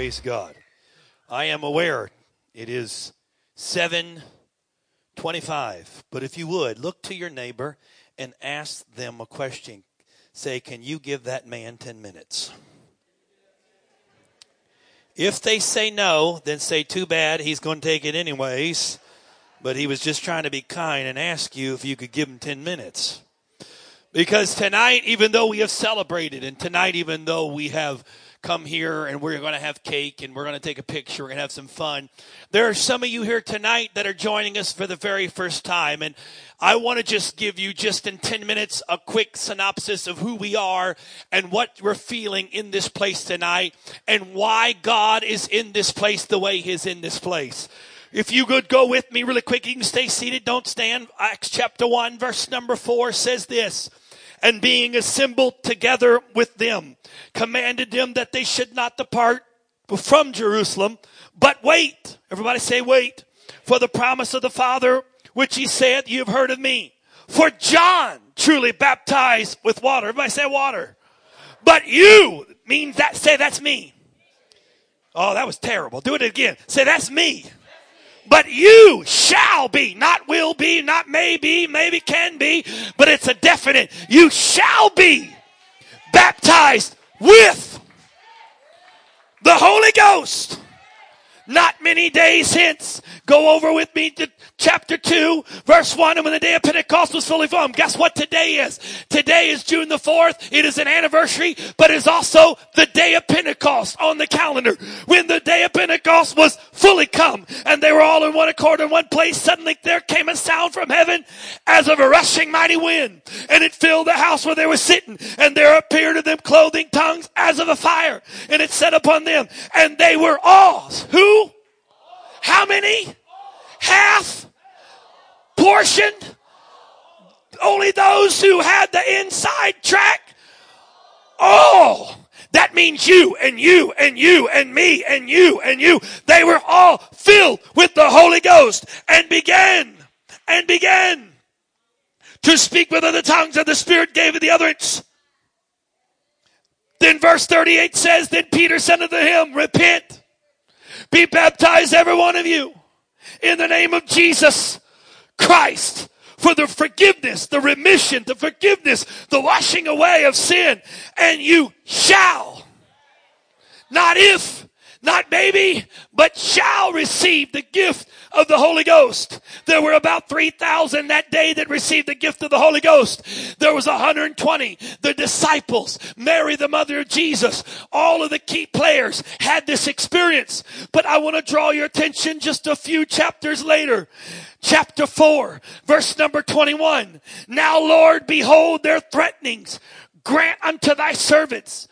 Praise God. I am aware it is 725, but if you would, look to your neighbor and ask them a question. Say, can you give that man 10 minutes? If they say no, then say, too bad, he's going to take it anyways. But he was just trying to be kind and ask you if you could give him 10 minutes. Because tonight, even though we have celebrated, and tonight, even though we have come here and we're going to have cake and we're going to take a picture, we're going to have some fun. There are some of you here tonight that are joining us for the very first time. And I want to just give you just in 10 minutes a quick synopsis of who we are and what we're feeling in this place tonight and why God is in this place the way He's in this place. If you could go with me really quick, you can stay seated, don't stand. Acts chapter 1, verse number 4 says this and being assembled together with them, commanded them that they should not depart from Jerusalem, but wait. Everybody say wait for the promise of the Father, which he said, you have heard of me. For John truly baptized with water. Everybody say water. But you means that, say that's me. Oh, that was terrible. Do it again. Say that's me but you shall be, not will be, not may be, maybe can be, but it's a definite. You shall be baptized with the Holy Ghost. Not many days hence. Go over with me to chapter 2, verse 1. And when the day of Pentecost was fully formed, guess what today is? Today is June the 4th. It is an anniversary, but it's also the day of Pentecost on the calendar. When the day of Pentecost was fully come and they were all in one accord in one place, suddenly there came a sound from heaven as of a rushing mighty wind. And it filled the house where they were sitting. And there appeared to them clothing tongues as of a fire. And it set upon them. And they were all, who? How many? Half portioned. Only those who had the inside track. Oh, that means you and you and you and me and you and you. They were all filled with the Holy Ghost and began and began to speak with other tongues and the Spirit gave it the utterance. Then verse 38 says, Then Peter said unto him, Repent, be baptized every one of you in the name of Jesus Christ for the forgiveness, the remission, the forgiveness, the washing away of sin. And you shall, not if, not maybe, but shall receive the gift of the Holy Ghost. There were about 3,000 that day that received the gift of the Holy Ghost. There was 120. The disciples, Mary, the mother of Jesus, all of the key players had this experience. But I want to draw your attention just a few chapters later. Chapter 4, verse number 21. Now, Lord, behold their threatenings. Grant unto thy servants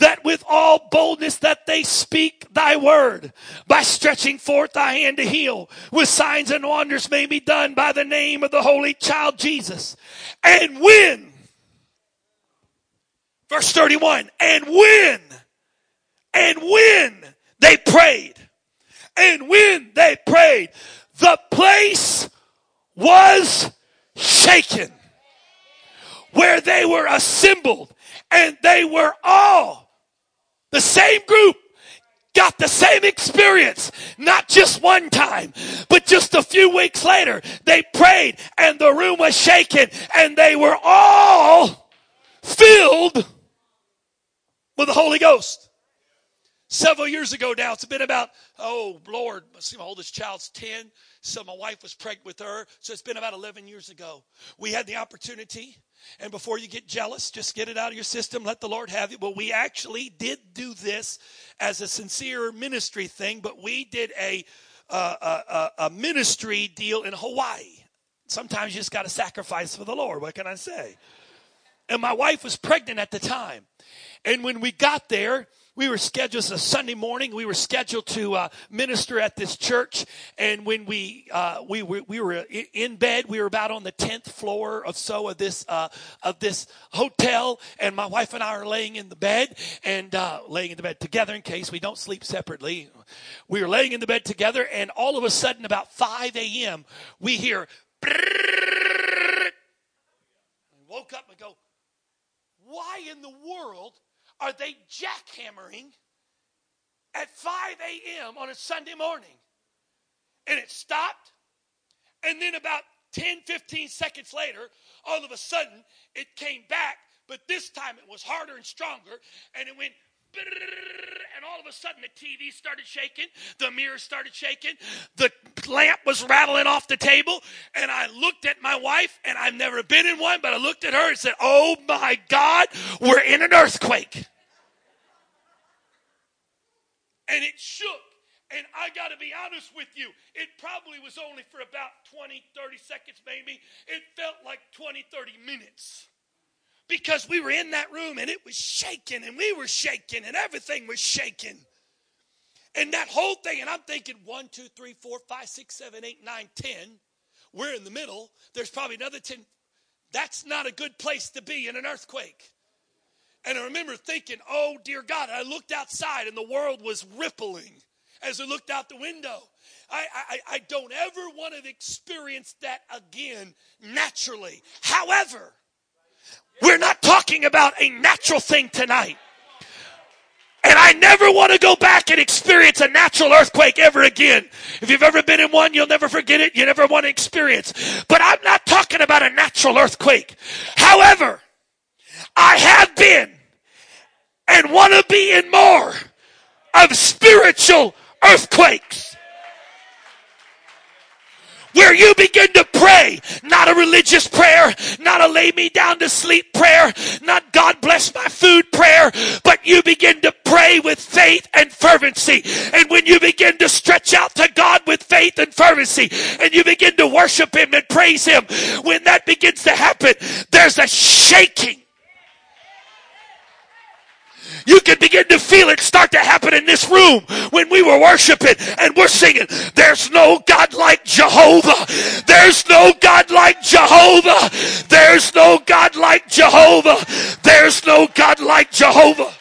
that with all boldness that they speak thy word by stretching forth thy hand to heal with signs and wonders may be done by the name of the holy child Jesus. And when, verse 31, and when, and when they prayed, and when they prayed, the place was shaken where they were assembled and they were all the same group got the same experience, not just one time, but just a few weeks later. They prayed and the room was shaken and they were all filled with the Holy Ghost. Several years ago now, it's been about, oh Lord, see my oldest child's 10, so my wife was pregnant with her, so it's been about 11 years ago. We had the opportunity and before you get jealous, just get it out of your system. Let the Lord have it. Well, we actually did do this as a sincere ministry thing, but we did a, uh, a, a ministry deal in Hawaii. Sometimes you just got to sacrifice for the Lord. What can I say? And my wife was pregnant at the time. And when we got there, we were scheduled a Sunday morning. We were scheduled to uh, minister at this church, and when we uh, we were we were in bed, we were about on the tenth floor of so of this uh, of this hotel, and my wife and I are laying in the bed and uh, laying in the bed together in case we don't sleep separately. We were laying in the bed together, and all of a sudden, about five a.m., we hear. woke up and go, why in the world are they jackhammering at 5 a.m. on a Sunday morning. And it stopped. And then about 10, 15 seconds later, all of a sudden, it came back. But this time it was harder and stronger. And it went and all of a sudden the TV started shaking, the mirror started shaking, the lamp was rattling off the table, and I looked at my wife, and I've never been in one, but I looked at her and said, Oh my God, we're in an earthquake. And it shook. And I got to be honest with you, it probably was only for about 20, 30 seconds, maybe. It felt like 20, 30 minutes because we were in that room and it was shaking and we were shaking and everything was shaking. And that whole thing, and I'm thinking one, two, three, four, five, six, seven, eight, nine, ten. We're in the middle. There's probably another 10. That's not a good place to be in an earthquake. And I remember thinking, oh dear God. I looked outside and the world was rippling as I looked out the window. I, I, I don't ever want to experience that again naturally. However, we're not talking about a natural thing tonight. And I never want to go back and experience a natural earthquake ever again. If you've ever been in one, you'll never forget it. You never want to experience. But I'm not talking about a natural earthquake. However, I have been and want to be in more of spiritual earthquakes where you begin to pray, not a religious prayer, not a lay me down to sleep prayer, not God bless my food prayer, but you begin to pray with faith and fervency. And when you begin to stretch out to God with faith and fervency, and you begin to worship Him and praise Him, when that begins to happen, there's a shaking you can begin to feel it start to happen in this room when we were worshiping and we're singing, There's no God like Jehovah. There's no God like Jehovah. There's no God like Jehovah. There's no God like Jehovah.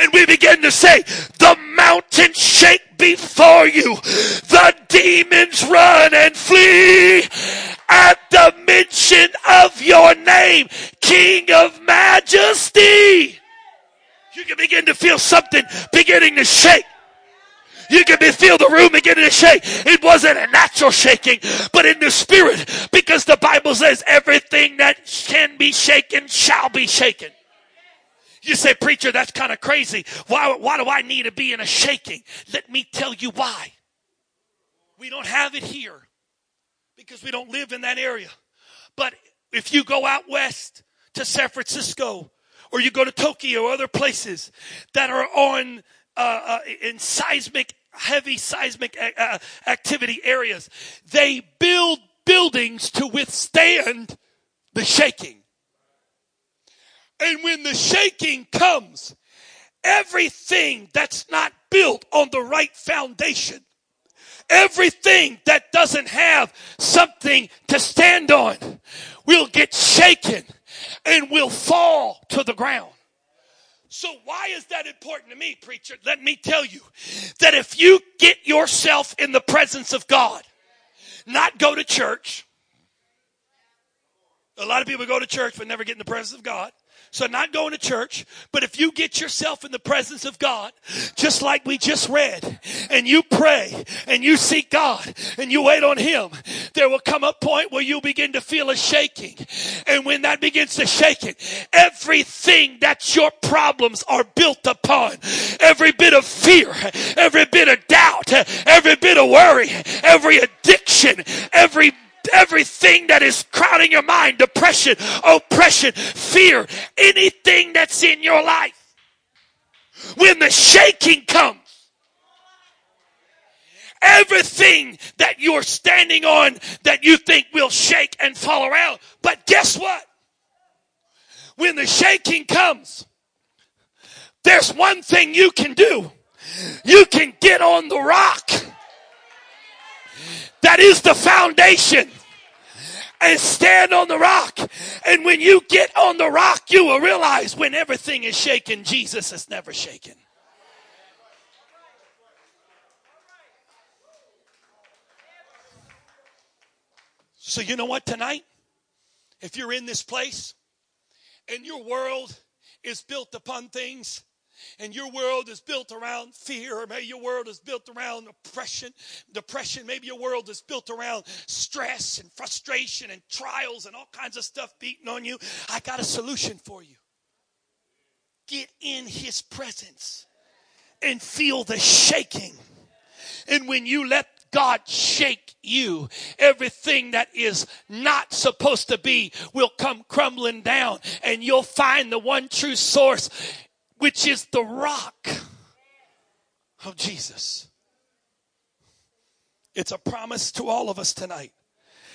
And we begin to say, The mountains shake before you, the demons run and flee at the mention of your name, King of Majesty. You can begin to feel something beginning to shake. You can feel the room beginning to shake. It wasn't a natural shaking, but in the spirit, because the Bible says everything that can be shaken shall be shaken. You say, preacher, that's kind of crazy. Why, why do I need to be in a shaking? Let me tell you why. We don't have it here because we don't live in that area. But if you go out west to San Francisco or you go to Tokyo or other places that are on uh, uh, in seismic, heavy seismic uh, uh, activity areas, they build buildings to withstand the shaking. And when the shaking comes, everything that's not built on the right foundation, everything that doesn't have something to stand on, will get shaken and will fall to the ground. So, why is that important to me, preacher? Let me tell you that if you get yourself in the presence of God, not go to church, a lot of people go to church but never get in the presence of God. So, not going to church, but if you get yourself in the presence of God, just like we just read, and you pray and you seek God and you wait on Him, there will come a point where you begin to feel a shaking. And when that begins to shake it, everything that your problems are built upon, every bit of fear, every bit of doubt, every bit of worry, every addiction, every everything that is crowding your mind depression, oppression, fear, anything that's in your life. When the shaking comes, everything that you're standing on that you think will shake and fall around. But guess what? When the shaking comes, there's one thing you can do. You can get on the rock. That is the foundation and stand on the rock. And when you get on the rock, you will realize when everything is shaken, Jesus is never shaken. So, you know what, tonight? If you're in this place and your world is built upon things and your world is built around fear, or maybe your world is built around oppression, depression, maybe your world is built around stress and frustration and trials and all kinds of stuff beating on you, I got a solution for you. Get in his presence and feel the shaking. And when you let God shake you. Everything that is not supposed to be will come crumbling down and you'll find the one true source which is the rock of Jesus. It's a promise to all of us tonight.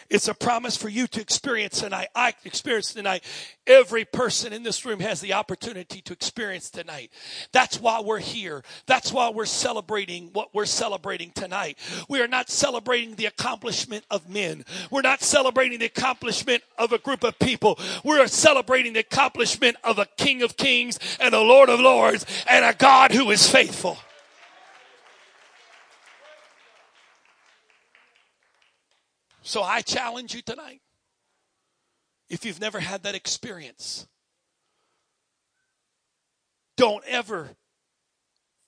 It's a promise for you to experience tonight. I experience tonight. Every person in this room has the opportunity to experience tonight. That's why we're here. That's why we're celebrating what we're celebrating tonight. We are not celebrating the accomplishment of men. We're not celebrating the accomplishment of a group of people. We're celebrating the accomplishment of a King of Kings and a Lord of Lords and a God who is faithful. So I challenge you tonight. If you've never had that experience, don't ever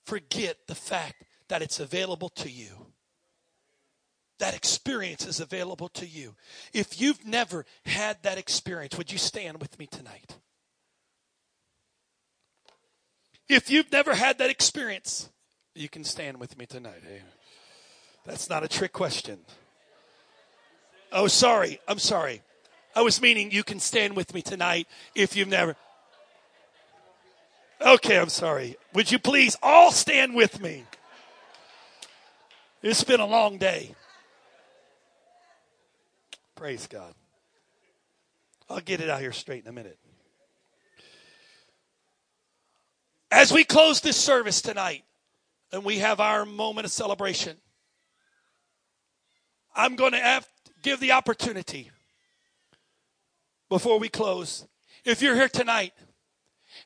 forget the fact that it's available to you. That experience is available to you. If you've never had that experience, would you stand with me tonight? If you've never had that experience, you can stand with me tonight. That's not a trick question. Oh, sorry. I'm sorry. I was meaning you can stand with me tonight if you've never. Okay, I'm sorry. Would you please all stand with me? It's been a long day. Praise God. I'll get it out here straight in a minute. As we close this service tonight and we have our moment of celebration, I'm going to have give the opportunity before we close. If you're here tonight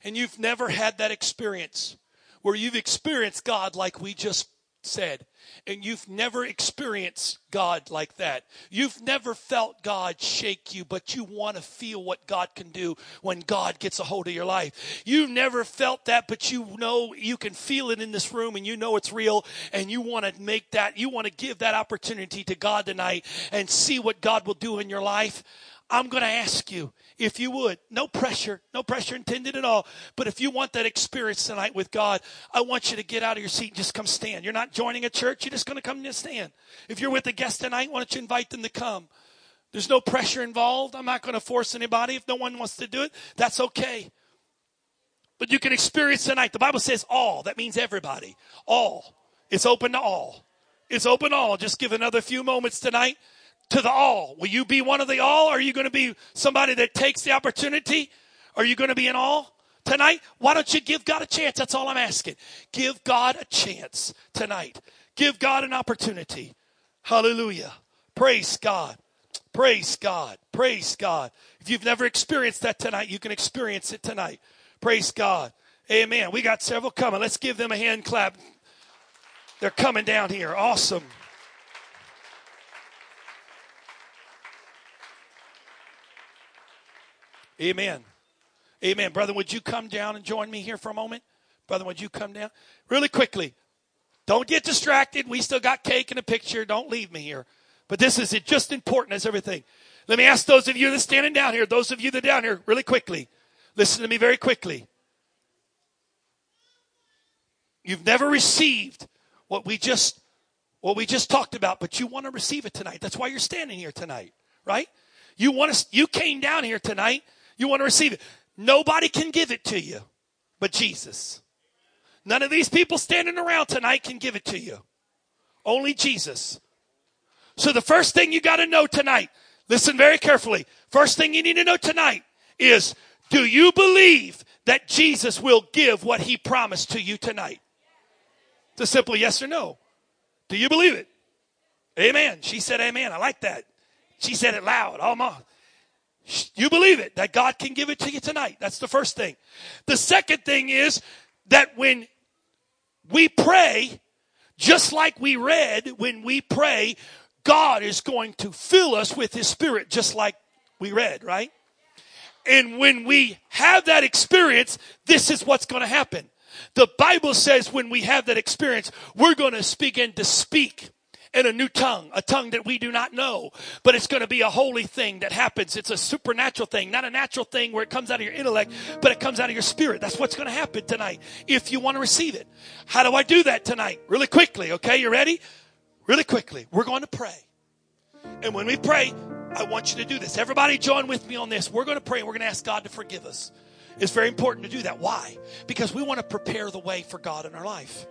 and you've never had that experience where you've experienced God like we just said, and you've never experienced God like that. You've never felt God shake you, but you want to feel what God can do when God gets a hold of your life. You've never felt that, but you know you can feel it in this room and you know it's real and you want to make that, you want to give that opportunity to God tonight and see what God will do in your life. I'm going to ask you if you would. No pressure, no pressure intended at all. But if you want that experience tonight with God, I want you to get out of your seat and just come stand. You're not joining a church, you're just going to come and stand. If you're with a guest tonight, why don't you invite them to come? There's no pressure involved. I'm not going to force anybody. If no one wants to do it, that's okay. But you can experience tonight. The Bible says all. That means everybody. All. It's open to all. It's open to all. Just give another few moments tonight to the all. Will you be one of the all? Are you going to be somebody that takes the opportunity? Are you going to be an all tonight? Why don't you give God a chance? That's all I'm asking. Give God a chance tonight. Give God an opportunity. Hallelujah. Praise God. Praise God. Praise God. If you've never experienced that tonight, you can experience it tonight. Praise God. Amen. We got several coming. Let's give them a hand clap. They're coming down here. Awesome. Amen. Amen. Brother, would you come down and join me here for a moment? Brother, would you come down? Really quickly. Don't get distracted. We still got cake and a picture. Don't leave me here. But this is just important as everything. Let me ask those of you that are standing down here, those of you that are down here, really quickly. Listen to me very quickly. You've never received what we just what we just talked about, but you want to receive it tonight. That's why you're standing here tonight, right? You want to you came down here tonight you want to receive it. Nobody can give it to you but Jesus. None of these people standing around tonight can give it to you. Only Jesus. So the first thing you got to know tonight, listen very carefully. First thing you need to know tonight is do you believe that Jesus will give what he promised to you tonight? It's a simple yes or no. Do you believe it? Amen. She said amen. I like that. She said it loud. Almost. You believe it, that God can give it to you tonight. That's the first thing. The second thing is that when we pray, just like we read, when we pray, God is going to fill us with His Spirit, just like we read, right? And when we have that experience, this is what's going to happen. The Bible says when we have that experience, we're going to begin to speak in a new tongue, a tongue that we do not know, but it's going to be a holy thing that happens. It's a supernatural thing, not a natural thing where it comes out of your intellect, but it comes out of your spirit. That's what's going to happen tonight if you want to receive it. How do I do that tonight? Really quickly, okay? You ready? Really quickly. We're going to pray. And when we pray, I want you to do this. Everybody join with me on this. We're going to pray and we're going to ask God to forgive us. It's very important to do that. Why? Because we want to prepare the way for God in our life.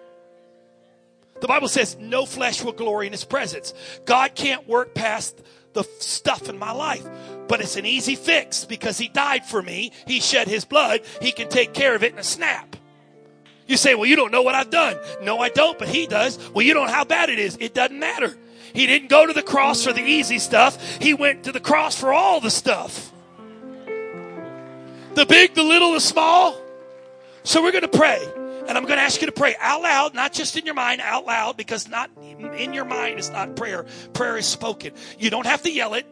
The Bible says no flesh will glory in his presence. God can't work past the stuff in my life, but it's an easy fix because he died for me. He shed his blood. He can take care of it in a snap. You say, well, you don't know what I've done. No, I don't, but he does. Well, you don't know how bad it is. It doesn't matter. He didn't go to the cross for the easy stuff. He went to the cross for all the stuff. The big, the little, the small. So we're going to pray. And I'm going to ask you to pray out loud, not just in your mind, out loud, because not in your mind is not prayer. Prayer is spoken. You don't have to yell it,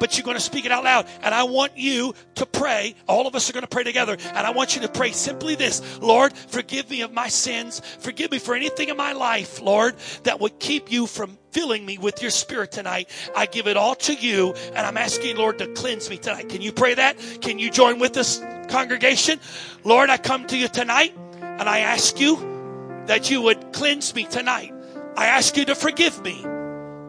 but you're going to speak it out loud. And I want you to pray. All of us are going to pray together. And I want you to pray simply this Lord, forgive me of my sins. Forgive me for anything in my life, Lord, that would keep you from filling me with your spirit tonight. I give it all to you. And I'm asking, Lord, to cleanse me tonight. Can you pray that? Can you join with us, congregation? Lord, I come to you tonight. And I ask you that you would cleanse me tonight. I ask you to forgive me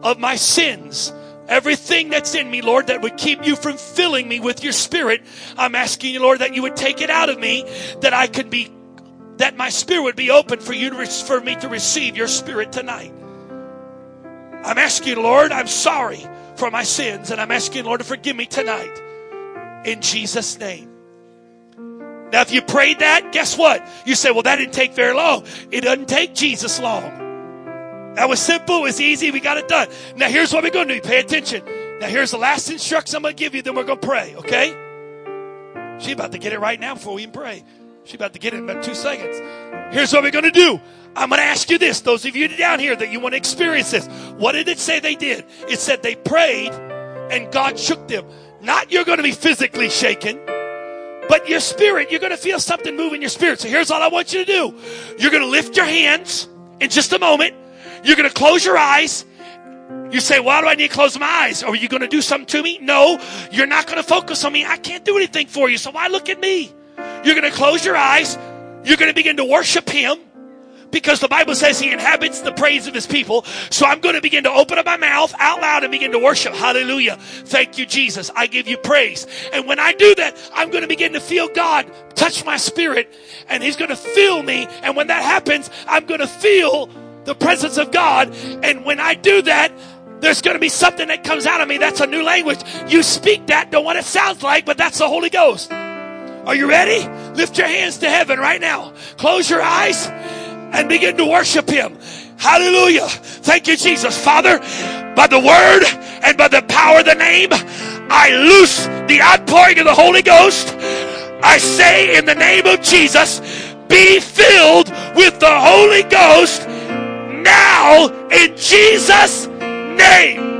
of my sins. Everything that's in me, Lord, that would keep you from filling me with your spirit, I'm asking you, Lord, that you would take it out of me, that I could be, that my spirit would be open for you to, for me to receive your spirit tonight. I'm asking you, Lord, I'm sorry for my sins, and I'm asking, Lord, to forgive me tonight. In Jesus' name. Now, if you prayed that, guess what? You say, well, that didn't take very long. It doesn't take Jesus long. That was simple. It was easy. We got it done. Now, here's what we're going to do. Pay attention. Now, here's the last instruction I'm going to give you. Then we're going to pray, okay? She's about to get it right now before we even pray. She's about to get it in about two seconds. Here's what we're going to do. I'm going to ask you this. Those of you down here that you want to experience this. What did it say they did? It said they prayed and God shook them. Not you're going to be physically shaken. But your spirit, you're going to feel something move in your spirit. So here's all I want you to do. You're going to lift your hands in just a moment. You're going to close your eyes. You say, why do I need to close my eyes? Are you going to do something to me? No, you're not going to focus on me. I can't do anything for you. So why look at me? You're going to close your eyes. You're going to begin to worship Him because the Bible says he inhabits the praise of his people. So I'm going to begin to open up my mouth out loud and begin to worship. Hallelujah. Thank you, Jesus. I give you praise. And when I do that, I'm going to begin to feel God touch my spirit and he's going to fill me. And when that happens, I'm going to feel the presence of God. And when I do that, there's going to be something that comes out of me. That's a new language. You speak that, don't what it sounds like, but that's the Holy Ghost. Are you ready? Lift your hands to heaven right now. Close your eyes and begin to worship Him. Hallelujah. Thank you, Jesus. Father, by the word and by the power of the name, I loose the outpouring of the Holy Ghost. I say in the name of Jesus, be filled with the Holy Ghost now in Jesus' name.